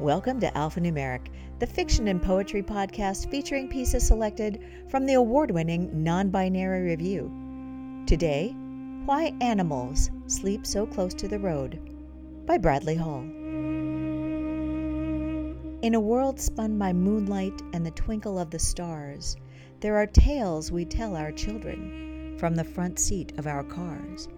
Welcome to Alphanumeric, the fiction and poetry podcast featuring pieces selected from the award winning NonBinary Review. Today, Why Animals Sleep So Close to the Road by Bradley Hall. In a world spun by moonlight and the twinkle of the stars, there are tales we tell our children from the front seat of our cars.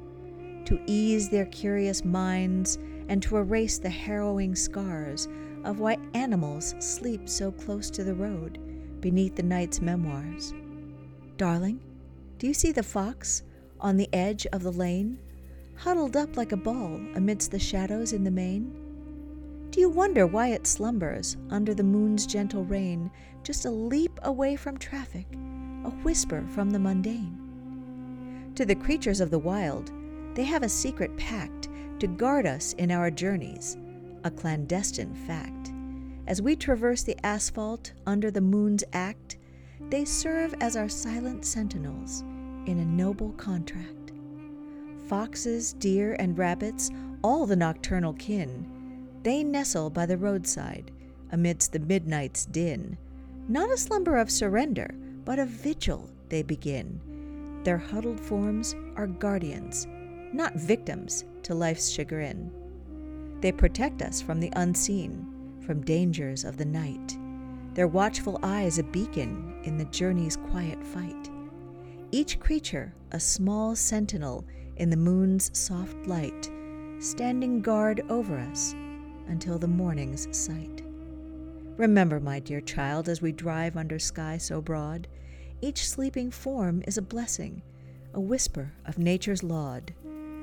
To ease their curious minds and to erase the harrowing scars of why animals sleep so close to the road beneath the night's memoirs. Darling, do you see the fox on the edge of the lane, huddled up like a ball amidst the shadows in the mane? Do you wonder why it slumbers under the moon's gentle rain, just a leap away from traffic, a whisper from the mundane? To the creatures of the wild, they have a secret pact to guard us in our journeys, a clandestine fact. As we traverse the asphalt under the moon's act, they serve as our silent sentinels in a noble contract. Foxes, deer, and rabbits, all the nocturnal kin, they nestle by the roadside amidst the midnight's din. Not a slumber of surrender, but a vigil they begin. Their huddled forms are guardians, not victims to life's chagrin. They protect us from the unseen, from dangers of the night. Their watchful eyes a beacon in the journey's quiet fight. Each creature a small sentinel in the moon's soft light, standing guard over us until the morning's sight. Remember, my dear child, as we drive under sky so broad, each sleeping form is a blessing, a whisper of nature's laud.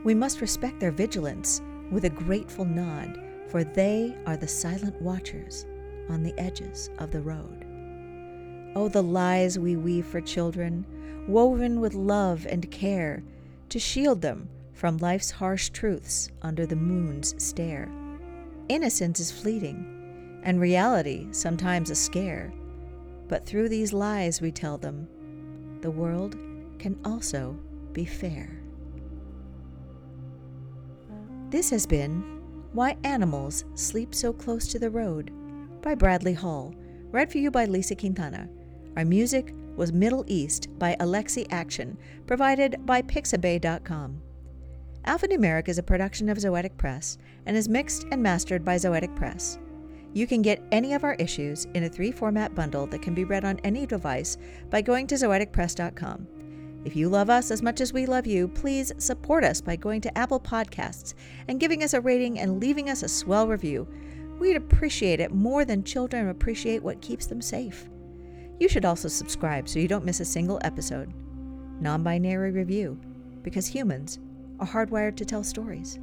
We must respect their vigilance with a grateful nod, for they are the silent watchers on the edges of the road. Oh, the lies we weave for children, woven with love and care, to shield them from life's harsh truths under the moon's stare. Innocence is fleeting, and reality sometimes a scare. But through these lies we tell them, the world can also be fair. This has been Why Animals Sleep So Close to the Road by Bradley Hall, read for you by Lisa Quintana. Our music was Middle East by Alexi Action, provided by Pixabay.com. Alphanumeric is a production of Zoetic Press and is mixed and mastered by Zoetic Press. You can get any of our issues in a three format bundle that can be read on any device by going to zoeticpress.com. If you love us as much as we love you, please support us by going to Apple Podcasts and giving us a rating and leaving us a swell review. We'd appreciate it more than children appreciate what keeps them safe. You should also subscribe so you don't miss a single episode. Non binary review, because humans are hardwired to tell stories.